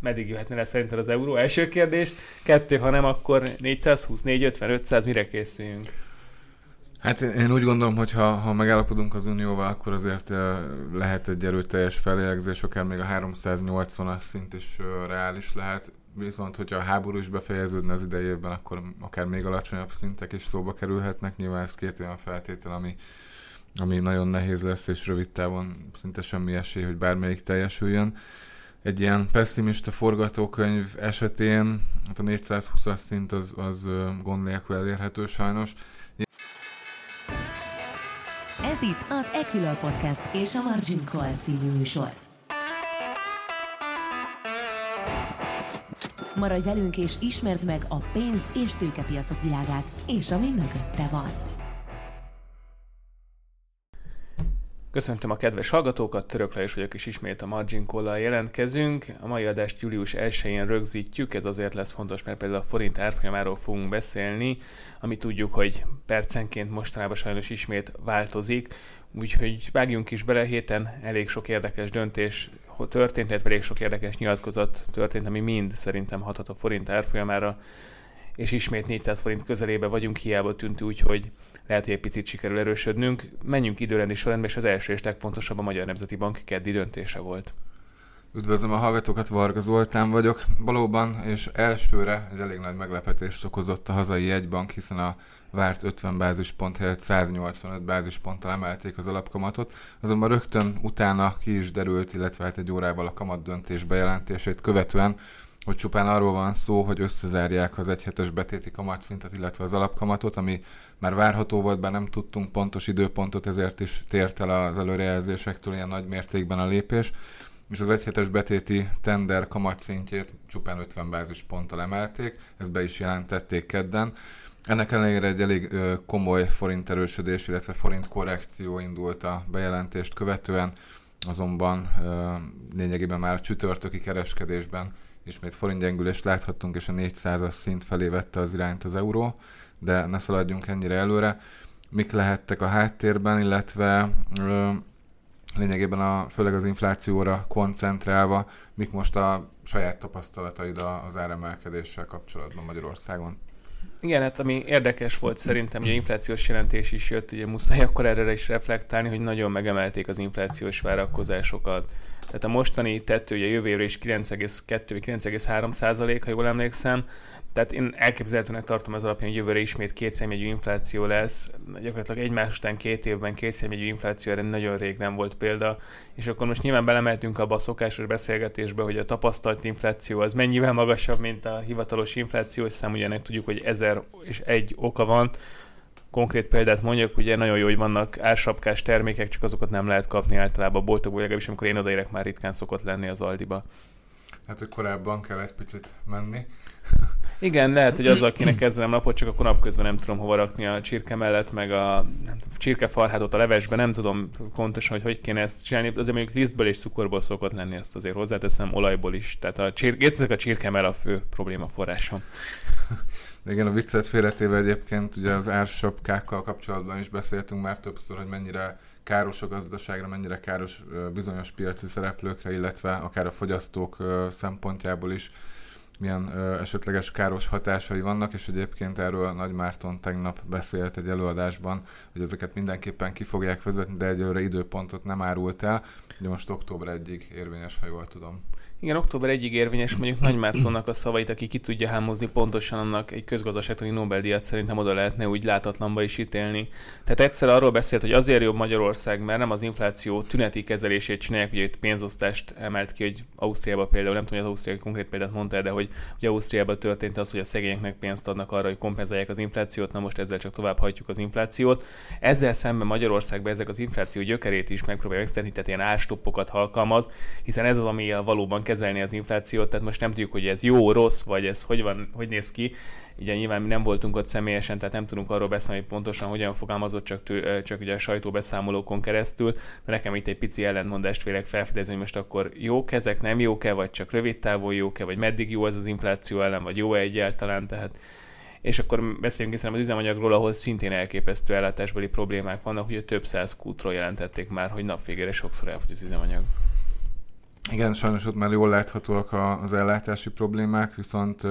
meddig jöhetne le szerinted az euró? Első kérdés. Kettő, ha nem, akkor 420, 450, 500, mire készüljünk? Hát én úgy gondolom, hogy ha, ha megállapodunk az Unióval, akkor azért lehet egy erőteljes felélegzés, akár még a 380-as szint is reális lehet. Viszont, hogyha a háború is befejeződne az idejében, akkor akár még alacsonyabb szintek is szóba kerülhetnek. Nyilván ez két olyan feltétel, ami, ami nagyon nehéz lesz, és rövid távon szinte semmi esély, hogy bármelyik teljesüljön. Egy ilyen pessimista forgatókönyv esetén hát a 420-as szint az, az gond nélkül elérhető sajnos. Ez itt az Equilor Podcast és a Margin Call című műsor. Maradj velünk és ismerd meg a pénz- és tőkepiacok világát, és ami mögötte van. Köszöntöm a kedves hallgatókat, Török Lajos vagyok, és ismét a Margin call jelentkezünk. A mai adást július 1-én rögzítjük, ez azért lesz fontos, mert például a forint árfolyamáról fogunk beszélni, ami tudjuk, hogy percenként mostanában sajnos ismét változik, úgyhogy vágjunk is bele, héten elég sok érdekes döntés történt, illetve elég sok érdekes nyilatkozat történt, ami mind szerintem hathat a forint árfolyamára, és ismét 400 forint közelébe vagyunk, hiába tűnt úgy, hogy lehet, hogy egy picit sikerül erősödnünk. Menjünk időrendi sorrendben, és az első és legfontosabb a Magyar Nemzeti Bank keddi döntése volt. Üdvözlöm a hallgatókat, Varga Zoltán vagyok. Valóban, és elsőre egy elég nagy meglepetést okozott a hazai jegybank, hiszen a várt 50 bázispont helyett 185 bázisponttal emelték az alapkamatot, azonban rögtön utána ki is derült, illetve hát egy órával a kamat döntés bejelentését követően, hogy csupán arról van szó, hogy összezárják az egyhetes betéti kamatszintet, illetve az alapkamatot, ami már várható volt, bár nem tudtunk pontos időpontot, ezért is tért el az előrejelzésektől ilyen nagy mértékben a lépés, és az egyhetes betéti tender kamatszintjét csupán 50 bázisponttal emelték, ezt be is jelentették kedden. Ennek ellenére egy elég komoly forint erősödés, illetve forint korrekció indult a bejelentést követően, azonban lényegében már csütörtöki kereskedésben ismét forintgyengülést láthattunk, és a 400-as szint felé vette az irányt az euró, de ne szaladjunk ennyire előre. Mik lehettek a háttérben, illetve ö, lényegében a, főleg az inflációra koncentrálva, mik most a saját tapasztalataid az áremelkedéssel kapcsolatban Magyarországon? Igen, hát ami érdekes volt szerintem, hogy a inflációs jelentés is jött, ugye muszáj akkor erre is reflektálni, hogy nagyon megemelték az inflációs várakozásokat tehát a mostani tetője jövő évre is 9,2-9,3 százalék, ha jól emlékszem. Tehát én elképzelhetőnek tartom az alapján, hogy jövőre ismét kétszemjegyű infláció lesz. Gyakorlatilag egymás után két évben kétszemjegyű infláció erre nagyon rég nem volt példa. És akkor most nyilván belemeltünk abba a szokásos beszélgetésbe, hogy a tapasztalt infláció az mennyivel magasabb, mint a hivatalos inflációs szám. Ugye tudjuk, hogy ezer és egy oka van konkrét példát mondjak, ugye nagyon jó, hogy vannak ársapkás termékek, csak azokat nem lehet kapni általában a boltokból, legalábbis amikor én odaérek, már ritkán szokott lenni az Aldiba. Hát, hogy korábban kell egy picit menni. Igen, lehet, hogy azzal kéne kezdenem napot, csak akkor napközben nem tudom hova rakni a csirke mellett, meg a csirkefarhátot a levesbe, nem tudom pontosan, hogy hogy kéne ezt csinálni. Azért mondjuk lisztből és cukorból szokott lenni, ezt azért hozzáteszem, olajból is. Tehát a, csir- a csirkemel a fő probléma forrásom. Igen, a viccet félretéve egyébként ugye az ársapkákkal kapcsolatban is beszéltünk már többször, hogy mennyire káros a gazdaságra, mennyire káros bizonyos piaci szereplőkre, illetve akár a fogyasztók szempontjából is milyen ö, esetleges káros hatásai vannak, és egyébként erről Nagy Márton tegnap beszélt egy előadásban, hogy ezeket mindenképpen ki fogják vezetni, de egyőre időpontot nem árult el. Ugye most október 1-ig érvényes, ha jól tudom. Igen, október 1-ig érvényes mondjuk Nagy Mártonnak a szavait, aki ki tudja hámozni pontosan annak egy közgazdaságtani Nobel-díjat szerintem oda lehetne úgy látatlanba is ítélni. Tehát egyszer arról beszélt, hogy azért jobb Magyarország, mert nem az infláció tüneti kezelését csinálják, ugye itt pénzosztást emelt ki, hogy Ausztriában például, nem tudom, hogy az Ausztriai konkrét példát mondta, de hogy, hogy Ausztriában történt az, hogy a szegényeknek pénzt adnak arra, hogy kompenzálják az inflációt, na most ezzel csak tovább hajtjuk az inflációt. Ezzel szemben Magyarországban ezek az infláció gyökerét is megpróbálják tehát ilyen ástoppokat alkalmaz, hiszen ez az, ami valóban kezelni az inflációt, tehát most nem tudjuk, hogy ez jó, rossz, vagy ez hogy, van, hogy néz ki. Ugye nyilván mi nem voltunk ott személyesen, tehát nem tudunk arról beszélni, hogy pontosan hogyan fogalmazott, csak, tő, csak ugye a sajtóbeszámolókon keresztül, de nekem itt egy pici ellentmondást vélek felfedezni, hogy most akkor jó kezek, nem jók-e, vagy csak rövid távon jók-e, vagy meddig jó ez az infláció ellen, vagy jó-e egyáltalán, tehát és akkor beszéljünk hiszen az üzemanyagról, ahol szintén elképesztő ellátásbeli problémák vannak, ugye több száz kútról jelentették már, hogy nap végére sokszor elfogy az üzemanyag. Igen, sajnos ott már jól láthatóak az ellátási problémák, viszont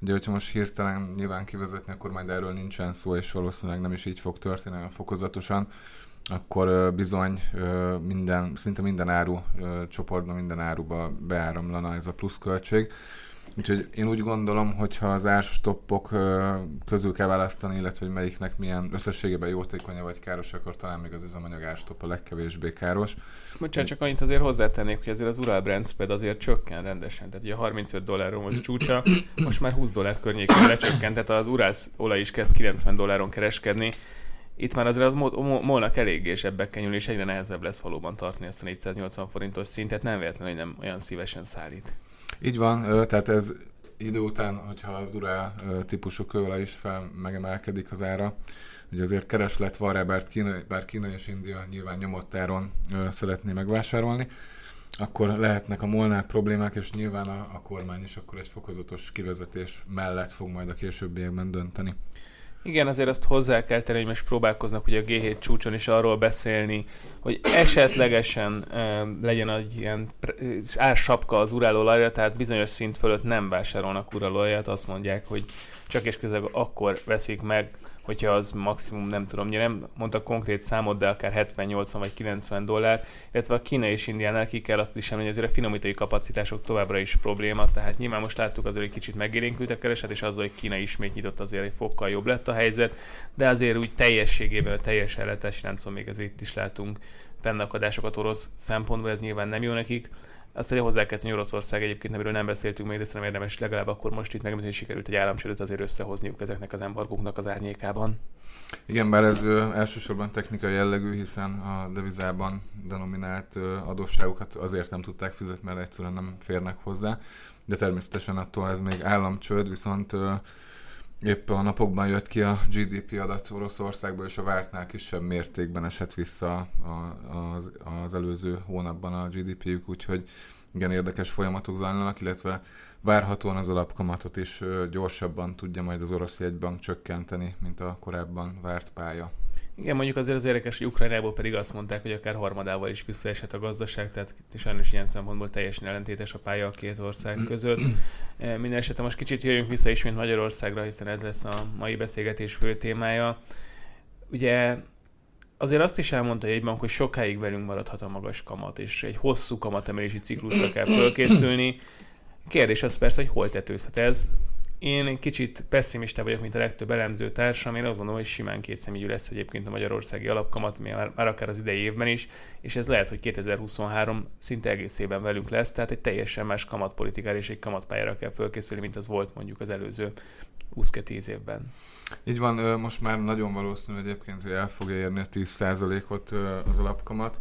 ugye, hogyha most hirtelen nyilván kivezetni, akkor majd erről nincsen szó, és valószínűleg nem is így fog történni, fokozatosan, akkor bizony minden, szinte minden áru csoportban, minden áruba beáramlana ez a pluszköltség. Úgyhogy én úgy gondolom, hogyha az árstoppok közül kell választani, illetve hogy melyiknek milyen összességében jótékonya vagy káros, akkor talán még az üzemanyag árstopp a legkevésbé káros. Bocsánat, csak annyit azért hozzátennék, hogy azért az Ural Brand Spread azért csökken rendesen. Tehát ugye 35 dolláron most csúcsa, most már 20 dollár környékén lecsökkent, tehát az Urász olaj is kezd 90 dolláron kereskedni. Itt már azért az molnak eléggé zsebbek nyúlni, és egyre nehezebb lesz valóban tartani ezt a 480 forintos szintet, nem véletlenül, hogy nem olyan szívesen szállít. Így van, tehát ez idő után, hogyha az urá típusú kőolaj is fel megemelkedik az ára, ugye azért kereslet van rá, bár Kína, bár Kína és India nyilván nyomott áron szeretné megvásárolni, akkor lehetnek a molnák problémák, és nyilván a, a kormány is akkor egy fokozatos kivezetés mellett fog majd a későbbiekben dönteni. Igen, azért azt hozzá kell tenni, hogy most próbálkoznak ugye a G7 csúcson is arról beszélni, hogy esetlegesen legyen egy ilyen ársapka az urálolajra, tehát bizonyos szint fölött nem vásárolnak uralolajat, azt mondják, hogy csak és közben akkor veszik meg hogyha az maximum, nem tudom, nem mondta konkrét számot, de akár 70, 80 vagy 90 dollár, illetve a Kína és Indiánál ki kell azt is említeni, azért a finomítói kapacitások továbbra is probléma, tehát nyilván most láttuk azért, hogy kicsit megélénkült a kereset, és azzal, hogy Kína ismét nyitott azért egy fokkal jobb lett a helyzet, de azért úgy teljességében a teljes ellátási láncon még azért itt is látunk fennakadásokat orosz szempontból, ez nyilván nem jó nekik. Azt hogy hozzá kell hogy Oroszország egyébként, amiről nem beszéltünk még, de szerintem érdemes legalább akkor most itt megemlíteni, hogy sikerült egy államcsődöt azért összehozniuk ezeknek az embargóknak az árnyékában. Igen, bár ez ö, elsősorban technikai jellegű, hiszen a devizában denominált ö, adósságokat azért nem tudták fizetni, mert egyszerűen nem férnek hozzá, de természetesen attól ez még államcsőd, viszont ö, Épp a napokban jött ki a GDP adat Oroszországból, és a vártnál kisebb mértékben esett vissza az, az előző hónapban a GDP-jük, úgyhogy igen érdekes folyamatok zajlanak, illetve várhatóan az alapkamatot is gyorsabban tudja majd az orosz jegybank csökkenteni, mint a korábban várt pálya. Igen, mondjuk azért az érdekes, hogy Ukrajnából pedig azt mondták, hogy akár harmadával is visszaesett a gazdaság, tehát sajnos ilyen szempontból teljesen ellentétes a pálya a két ország között. Eh, minden esetre most kicsit jöjjünk vissza ismét Magyarországra, hiszen ez lesz a mai beszélgetés fő témája. Ugye azért azt is elmondta egy bank, hogy sokáig velünk maradhat a magas kamat, és egy hosszú kamatemelési ciklusra kell fölkészülni. Kérdés az persze, hogy hol tetőzhet ez. Én egy kicsit pessimista vagyok, mint a legtöbb elemző társam. Én azt gondolom, hogy simán kétszemügyű lesz egyébként a magyarországi alapkamat, már, már akár az idei évben is, és ez lehet, hogy 2023 szinte egészében velünk lesz, tehát egy teljesen más kamatpolitikára és egy kamatpályára kell fölkészülni, mint az volt mondjuk az előző 20-10 évben. Így van, most már nagyon valószínű egyébként, hogy el fogja érni a 10%-ot az alapkamat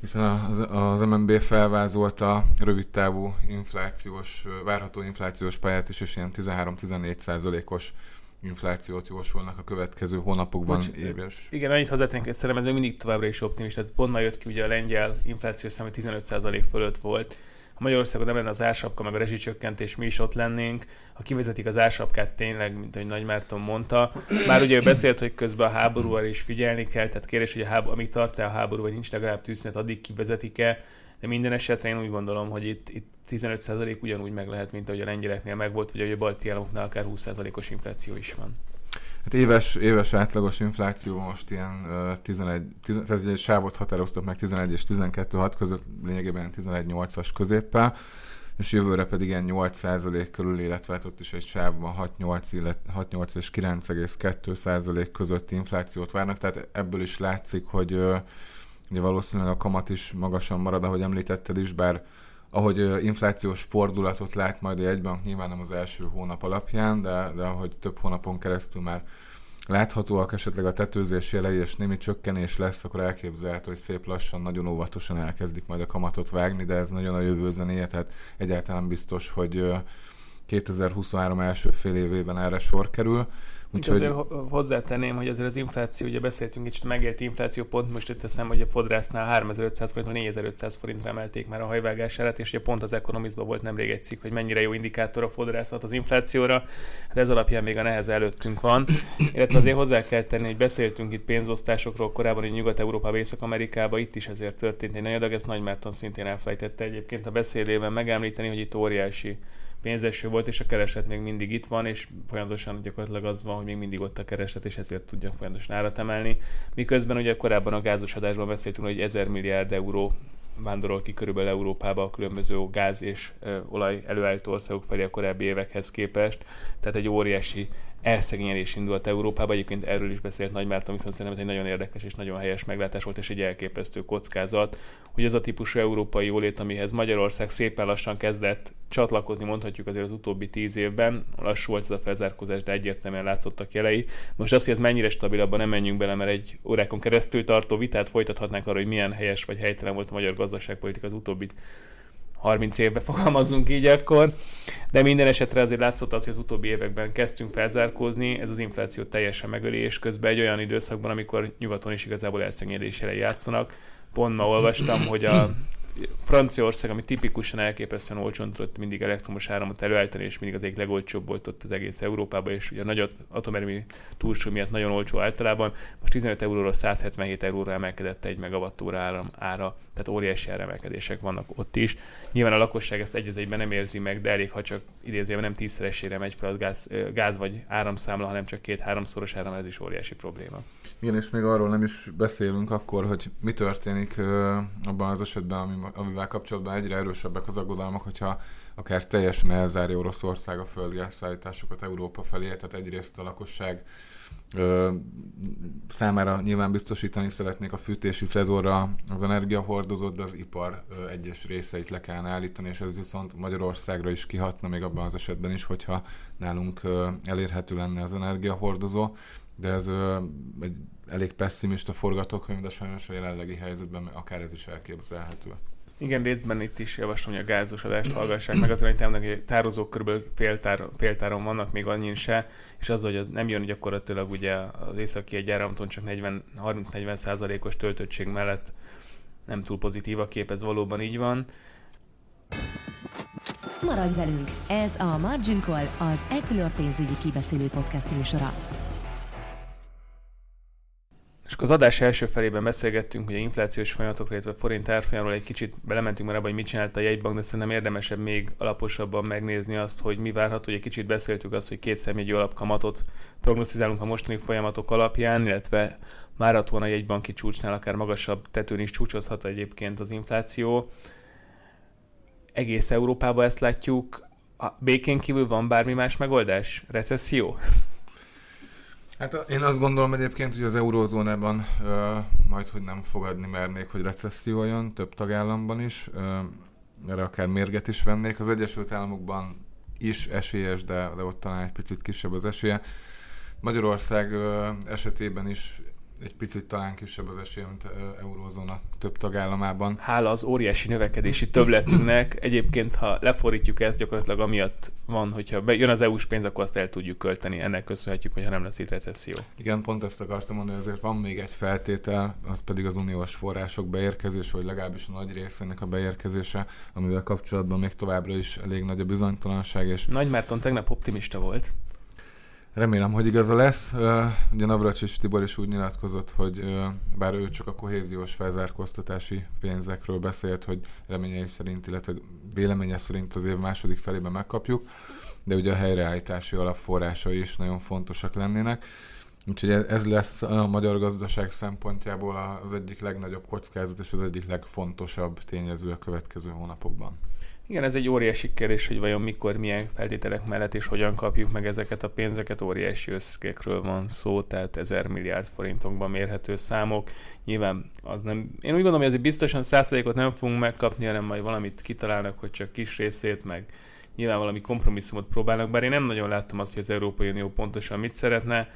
hiszen az, az MNB felvázolta rövidtávú inflációs, várható inflációs pályát is, és ilyen 13-14 százalékos inflációt jósolnak a következő hónapokban Bocs, éves. Igen, annyit hozzátennék, hogy szerintem ez még mindig továbbra is optimista. Pont már jött ki, ugye a lengyel inflációs szám 15% fölött volt, ha Magyarországon nem lenne az ársapka, meg a rezsicsökkentés, mi is ott lennénk. Ha kivezetik az ársapkát tényleg, mint ahogy Nagy Márton mondta, már ugye ő beszélt, hogy közben a háborúval is figyelni kell, tehát kérdés, hogy a háború, amíg tart a háború, vagy nincs legalább tűzszünet, addig kivezetik-e, de minden esetre én úgy gondolom, hogy itt, itt 15% ugyanúgy meg lehet, mint ahogy a lengyeleknél megvolt, vagy ahogy a balti államoknál akár 20%-os infláció is van. Hát éves, éves átlagos infláció most ilyen uh, 11, 10, tehát egy sávot határoztak meg 11 és 12 hat között, lényegében 11-8-as középpel, és jövőre pedig ilyen 8% körül, illetve hát ott is egy sávban 6-8, 6-8 és 9,2% közötti inflációt várnak, tehát ebből is látszik, hogy uh, ugye valószínűleg a kamat is magasan marad, ahogy említetted is, bár ahogy inflációs fordulatot lát majd a jegybank, nyilván nem az első hónap alapján, de, de ahogy több hónapon keresztül már láthatóak esetleg a tetőzés jelei és némi csökkenés lesz, akkor elképzelhető, hogy szép lassan, nagyon óvatosan elkezdik majd a kamatot vágni, de ez nagyon a jövő zenéje, tehát egyáltalán biztos, hogy 2023 első fél évében erre sor kerül. Úgyhogy azért hozzátenném, hogy azért az infláció, ugye beszéltünk egy megélt infláció, pont most itt teszem, hogy a fodrásznál 3500 forint, 4500 forintra emelték már a hajvágását, és ugye pont az Economistban volt nemrég egy cikk, hogy mennyire jó indikátor a fodrászat az inflációra. Hát ez alapján még a neheze előttünk van. Illetve azért hozzá kell tenni, hogy beszéltünk itt pénzosztásokról korábban, hogy Nyugat-Európában, Észak-Amerikában itt is ezért történt egy nagy adag, ezt Nagy Márton szintén elfejtette egyébként a beszédében megemlíteni, hogy itt óriási pénzeső volt, és a kereset még mindig itt van, és folyamatosan gyakorlatilag az van, hogy még mindig ott a kereset, és ezért tudja folyamatosan árat emelni. Miközben ugye korábban a gázos adásban beszéltünk, hogy 1000 milliárd euró vándorol ki körülbelül Európába a különböző gáz és ö, olaj előállító országok felé a korábbi évekhez képest. Tehát egy óriási elszegényedés indult Európába. Egyébként erről is beszélt Nagy Márton, viszont szerintem ez egy nagyon érdekes és nagyon helyes meglátás volt, és egy elképesztő kockázat, hogy az a típusú európai jólét, amihez Magyarország szépen lassan kezdett csatlakozni, mondhatjuk azért az utóbbi tíz évben, lassú volt ez a felzárkózás, de egyértelműen látszottak jelei. Most azt, hogy ez mennyire stabilabban nem menjünk bele, mert egy órákon keresztül tartó vitát folytathatnánk arra, hogy milyen helyes vagy helytelen volt a magyar gazdaságpolitika az utóbbi 30 évbe fogalmazunk így akkor, de minden esetre azért látszott az, hogy az utóbbi években kezdtünk felzárkózni, ez az infláció teljesen megöli, és közben egy olyan időszakban, amikor nyugaton is igazából elszegényedésre játszanak. Pont ma olvastam, hogy a Franciaország, ami tipikusan elképesztően olcsón tudott mindig elektromos áramot előállítani, és mindig az egyik legolcsóbb volt ott az egész Európában, és ugye a nagy atomerőmű túlsúly miatt nagyon olcsó általában. Most 15 euróról 177 euróra emelkedett egy megavattóra áram ára, tehát óriási áremelkedések vannak ott is. Nyilván a lakosság ezt egy egyben nem érzi meg, de elég, ha csak idézőjelben nem tízszeresére megy fel a gáz, gáz vagy áramszámla, hanem csak két-háromszoros áram, ez is óriási probléma. Igen, és még arról nem is beszélünk akkor, hogy mi történik abban az esetben, amivel kapcsolatban egyre erősebbek az aggodalmak, hogyha akár teljesen elzárja Oroszország a földgázszállításokat Európa felé, tehát egyrészt a lakosság ö, számára nyilván biztosítani szeretnék a fűtési szezonra az energiahordozót, de az ipar ö, egyes részeit le kellene állítani, és ez viszont Magyarországra is kihatna, még abban az esetben is, hogyha nálunk ö, elérhető lenne az energiahordozó de ez ö, egy elég pessimista forgatókönyv, de sajnos a jelenlegi helyzetben akár ez is elképzelhető. Igen, részben itt is javaslom, hogy a gázos adást hallgassák meg, azért, hogy tározók kb. Féltár, féltáron vannak, még annyi se, és az, hogy nem jön gyakorlatilag ugye az északi egy áramton csak 30-40 százalékos töltöttség mellett nem túl pozitív a kép, ez valóban így van. Maradj velünk! Ez a Margin Call, az Equilor pénzügyi kibeszélő podcast műsora. És az adás első felében beszélgettünk, a inflációs folyamatokról, illetve forint árfolyamról egy kicsit belementünk már abba, hogy mit csinált a jegybank, de szerintem érdemesebb még alaposabban megnézni azt, hogy mi várható. egy kicsit beszéltük azt, hogy két személyű alapkamatot prognosztizálunk a mostani folyamatok alapján, illetve várhatóan a jegybanki csúcsnál akár magasabb tetőn is csúcsozhat egyébként az infláció. Egész Európában ezt látjuk. A békén kívül van bármi más megoldás? Recesszió? Hát én azt gondolom egyébként, hogy az eurózónában ö, majd, hogy nem fogadni mernék, hogy recesszió jön, több tagállamban is, ö, erre akár mérget is vennék. Az Egyesült Államokban is esélyes, de, de ott talán egy picit kisebb az esélye. Magyarország ö, esetében is egy picit talán kisebb az esély, mint eurózóna több tagállamában. Hála az óriási növekedési többletünknek, egyébként ha lefordítjuk ezt, gyakorlatilag amiatt van, hogyha jön az EU-s pénz, akkor azt el tudjuk költeni. Ennek köszönhetjük, hogyha nem lesz itt recesszió. Igen, pont ezt akartam mondani, azért van még egy feltétel, az pedig az uniós források beérkezése, vagy legalábbis a nagy részének a beérkezése, amivel kapcsolatban még továbbra is elég nagy a bizonytalanság. És... Nagy Márton tegnap optimista volt. Remélem, hogy igaza lesz. Ugye Navracsics Tibor is úgy nyilatkozott, hogy bár ő csak a kohéziós felzárkóztatási pénzekről beszélt, hogy reményei szerint, illetve véleménye szerint az év második felében megkapjuk, de ugye a helyreállítási alapforrásai is nagyon fontosak lennének. Úgyhogy ez lesz a magyar gazdaság szempontjából az egyik legnagyobb kockázat és az egyik legfontosabb tényező a következő hónapokban. Igen, ez egy óriási kérdés, hogy vajon mikor, milyen feltételek mellett és hogyan kapjuk meg ezeket a pénzeket. Óriási összegekről van szó, tehát ezer milliárd forintokban mérhető számok. Nyilván az nem... Én úgy gondolom, hogy azért biztosan százalékot nem fogunk megkapni, hanem majd valamit kitalálnak, hogy csak kis részét, meg nyilván valami kompromisszumot próbálnak, bár én nem nagyon láttam azt, hogy az Európai Unió pontosan mit szeretne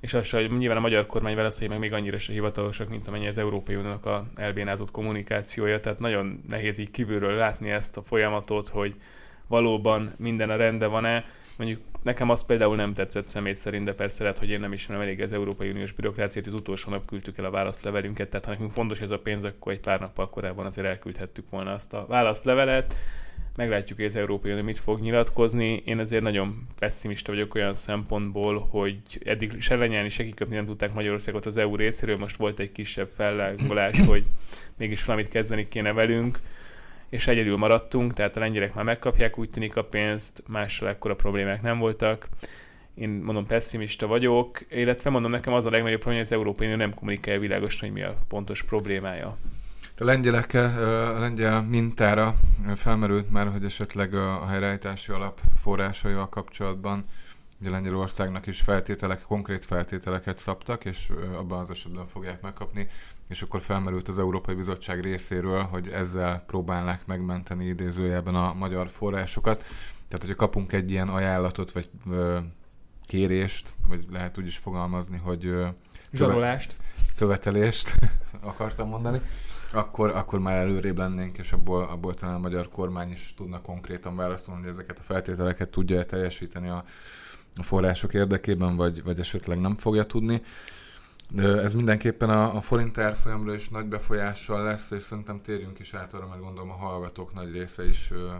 és az, hogy nyilván a magyar kormány válaszai meg még annyira se hivatalosak, mint amennyi az Európai Uniónak a elbénázott kommunikációja, tehát nagyon nehéz így kívülről látni ezt a folyamatot, hogy valóban minden a rendben van-e. Mondjuk nekem az például nem tetszett személy szerint, de persze lehet, hogy én nem ismerem elég az Európai Uniós bürokráciát, az utolsó nap küldtük el a választlevelünket, tehát ha nekünk fontos ez a pénz, akkor egy pár nappal korábban azért elküldhettük volna azt a választlevelet. Meglátjuk, hogy az Európai Unió mit fog nyilatkozni. Én azért nagyon pessimista vagyok olyan szempontból, hogy eddig se lenyelni, se kiköpni nem tudták Magyarországot az EU részéről. Most volt egy kisebb fellángolás, hogy mégis valamit kezdeni kéne velünk és egyedül maradtunk, tehát a lengyelek már megkapják úgy tűnik a pénzt, mással ekkora problémák nem voltak. Én mondom, pessimista vagyok, illetve mondom, nekem az a legnagyobb probléma, hogy az Európai Unió nem kommunikálja világosan, hogy mi a pontos problémája. A lengyelekkel, a lengyel mintára felmerült már, hogy esetleg a helyreállítási alap forrásaival kapcsolatban ugye Lengyelországnak is feltételek, konkrét feltételeket szabtak, és abban az esetben fogják megkapni, és akkor felmerült az Európai Bizottság részéről, hogy ezzel próbálnak megmenteni idézőjelben a magyar forrásokat. Tehát, hogyha kapunk egy ilyen ajánlatot, vagy ö, kérést, vagy lehet úgy is fogalmazni, hogy ö, Zsarolást. követelést akartam mondani, akkor, akkor már előrébb lennénk, és abból, abból talán a magyar kormány is tudna konkrétan válaszolni, hogy ezeket a feltételeket tudja teljesíteni a, a források érdekében, vagy, vagy esetleg nem fogja tudni. De ez mindenképpen a, a forint árfolyamra is nagy befolyással lesz, és szerintem térjünk is át arra, mert gondolom a hallgatók nagy része is ö,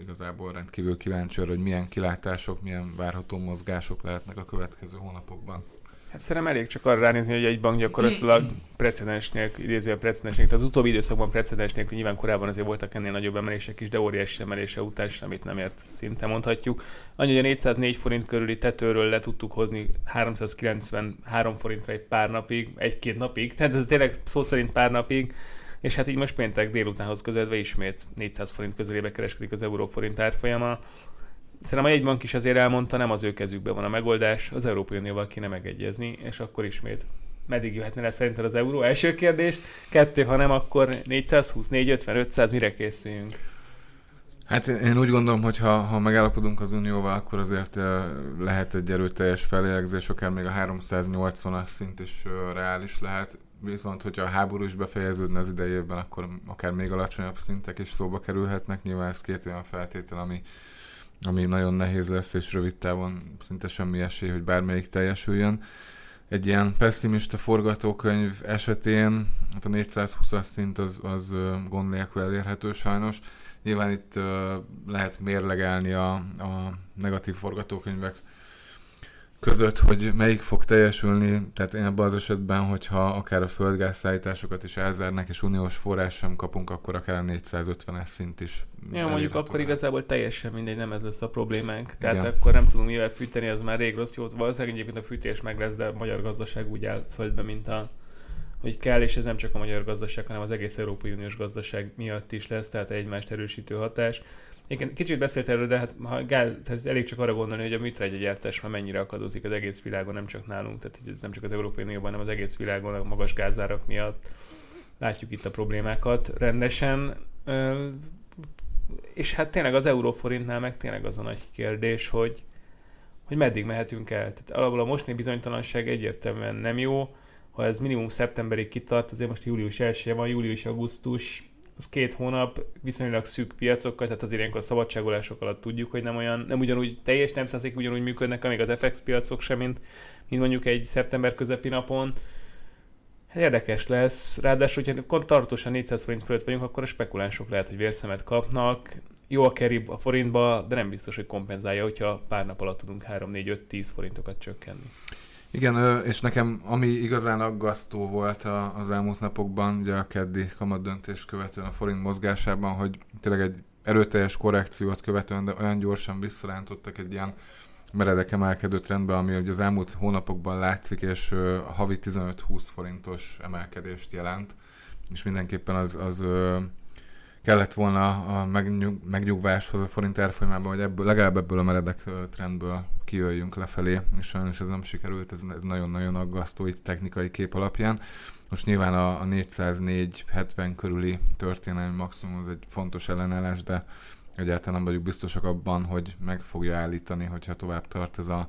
igazából rendkívül kíváncsi arra, hogy milyen kilátások, milyen várható mozgások lehetnek a következő hónapokban. Hát szerintem elég csak arra ránézni, hogy egy bank gyakorlatilag precedens nélkül, idéző a precedens nélkül. Tehát az utóbbi időszakban precedens nélkül nyilván korábban azért voltak ennél nagyobb emelések is, de óriási emelése után amit nem ért szinte mondhatjuk. Annyi, hogy a 404 forint körüli tetőről le tudtuk hozni 393 forintra egy pár napig, egy-két napig, tehát ez tényleg szó szerint pár napig, és hát így most péntek délutánhoz közeledve ismét 400 forint közelébe kereskedik az euró forint árfolyama Szerintem a jegybank is azért elmondta, nem az ő kezükben van a megoldás, az Európai Unióval kéne megegyezni, és akkor ismét meddig jöhetne le szerinted az euró? Első kérdés. Kettő, ha nem, akkor 420, 450, 500, mire készüljünk? Hát én úgy gondolom, hogy ha, ha megállapodunk az Unióval, akkor azért lehet egy erőteljes felélegzés, akár még a 380-as szint is reális lehet. Viszont, hogyha a háború is befejeződne az idejében, akkor akár még alacsonyabb szintek is szóba kerülhetnek. Nyilván ez két olyan feltétel, ami, ami nagyon nehéz lesz, és rövid távon szinte semmi esély, hogy bármelyik teljesüljön. Egy ilyen pessimista forgatókönyv esetén hát a 420-as szint az, az gond nélkül elérhető sajnos. Nyilván itt lehet mérlegelni a, a negatív forgatókönyvek között, hogy melyik fog teljesülni, tehát én ebben az esetben, hogyha akár a földgázszállításokat is elzárnak, és uniós forrás sem kapunk, akkor akár a 450-es szint is. Ja, mondjuk akkor lehet. igazából teljesen mindegy, nem ez lesz a problémánk. Tehát Igen. akkor nem tudunk mivel fűteni, az már rég rossz jót. Valószínűleg egyébként a fűtés meg lesz, de a magyar gazdaság úgy áll földbe, mint a hogy kell, és ez nem csak a magyar gazdaság, hanem az egész Európai Uniós gazdaság miatt is lesz, tehát egymást erősítő hatás. Igen, kicsit beszélt erről, de hát ha gáz, tehát elég csak arra gondolni, hogy a műtrágyagyártás már mennyire akadozik az egész világon, nem csak nálunk, tehát ez nem csak az Európai Unióban, hanem az egész világon a magas gázárak miatt. Látjuk itt a problémákat rendesen. És hát tényleg az euróforintnál meg tényleg az a nagy kérdés, hogy, hogy meddig mehetünk el. Tehát alapból a mostani bizonytalanság egyértelműen nem jó. Ha ez minimum szeptemberig kitart, azért most július 1 van, július-augusztus, az két hónap viszonylag szűk piacokkal, tehát azért ilyenkor a szabadságolások alatt tudjuk, hogy nem olyan, nem ugyanúgy teljes nem százalék ugyanúgy működnek, amíg az FX piacok sem, mint, mint mondjuk egy szeptember közepi napon. Hát érdekes lesz, ráadásul, hogyha tartósan 400 forint fölött vagyunk, akkor a spekulánsok lehet, hogy vérszemet kapnak. Jó a kerib a forintba, de nem biztos, hogy kompenzálja, hogyha pár nap alatt tudunk 3, 4, 5, 10 forintokat csökkenni. Igen, és nekem ami igazán aggasztó volt az elmúlt napokban, ugye a keddi kamat döntés követően a forint mozgásában, hogy tényleg egy erőteljes korrekciót követően, de olyan gyorsan visszarántottak egy ilyen meredek emelkedő trendbe, ami ugye az elmúlt hónapokban látszik, és havi 15-20 forintos emelkedést jelent, és mindenképpen az, az kellett volna a megnyug, megnyugváshoz a forint árfolyamában, hogy ebből, legalább ebből a meredek trendből kijöjjünk lefelé, és sajnos ez nem sikerült, ez, nagyon-nagyon aggasztó itt technikai kép alapján. Most nyilván a, a 404-70 körüli történelmi maximum az egy fontos ellenállás, de egyáltalán nem vagyunk biztosak abban, hogy meg fogja állítani, hogyha tovább tart ez a,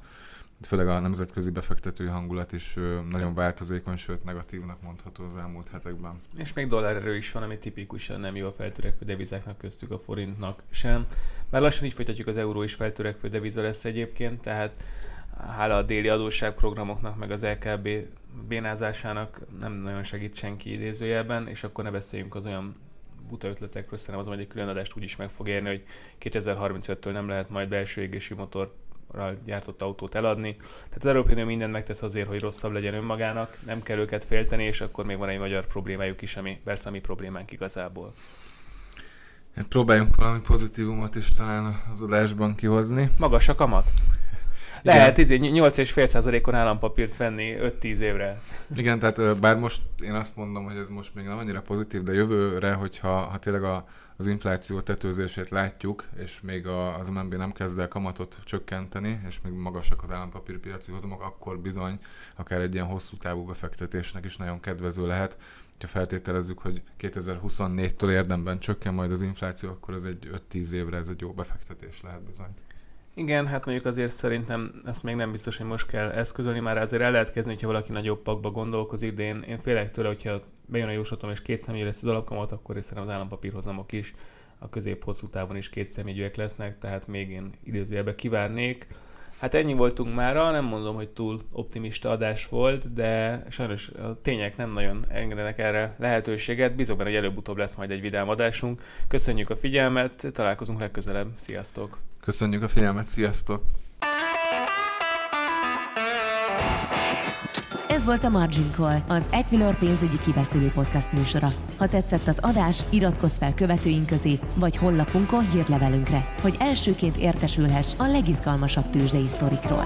főleg a nemzetközi befektetői hangulat is nagyon változékony, sőt negatívnak mondható az elmúlt hetekben. És még dollárerő is van, ami tipikusan nem jól feltörekvő devizáknak köztük a forintnak sem. Már lassan így folytatjuk, az euró is feltörekvő deviza lesz egyébként, tehát hála a déli adósságprogramoknak, meg az LKB bénázásának nem nagyon segít senki idézőjelben, és akkor ne beszéljünk az olyan buta ötletekről, szerintem az, egy külön adást úgy is meg fog érni, hogy 2035-től nem lehet majd belső égési motor gyártott autót eladni. Tehát az Európai Unió mindent megtesz azért, hogy rosszabb legyen önmagának, nem kell őket félteni, és akkor még van egy magyar problémájuk is, ami persze a mi problémánk igazából. Hát próbáljunk valami pozitívumot is talán az adásban kihozni. Magas a kamat? Lehet 8,5%-on állampapírt venni 5-10 évre. Igen, tehát bár most én azt mondom, hogy ez most még nem annyira pozitív, de jövőre, hogyha ha tényleg a, az infláció tetőzését látjuk, és még az MNB nem kezd el kamatot csökkenteni, és még magasak az állampapírpiaci hozamok, akkor bizony akár egy ilyen hosszú távú befektetésnek is nagyon kedvező lehet. Ha feltételezzük, hogy 2024-től érdemben csökken majd az infláció, akkor ez egy 5-10 évre ez egy jó befektetés lehet bizony. Igen, hát mondjuk azért szerintem ezt még nem biztos, hogy most kell eszközölni, már azért el lehet kezdeni, hogyha valaki nagyobb pakba gondolkozik, de én, én félek tőle, hogyha bejön a jóslatom és két személy lesz az alapkamat, akkor is szerintem az állampapírhozamok is a közép-hosszú távon is két személyűek lesznek, tehát még én idézőjelbe kivárnék. Hát ennyi voltunk már, nem mondom, hogy túl optimista adás volt, de sajnos a tények nem nagyon engedenek erre lehetőséget. Bízok benne, hogy előbb-utóbb lesz majd egy vidám adásunk. Köszönjük a figyelmet, találkozunk legközelebb. Sziasztok! Köszönjük a figyelmet, sziasztok! Ez volt a Margin Call, az Equilor pénzügyi kibeszélő podcast műsora. Ha tetszett az adás, iratkozz fel követőink közé, vagy honlapunkon hírlevelünkre, hogy elsőként értesülhess a legizgalmasabb tőzsdei sztorikról.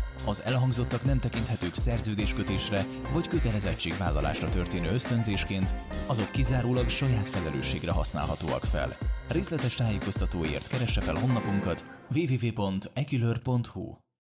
Az elhangzottak nem tekinthetők szerződéskötésre vagy kötelezettségvállalásra történő ösztönzésként, azok kizárólag saját felelősségre használhatóak fel. Részletes tájékoztatóért keresse fel honlapunkat www.ekilör.hu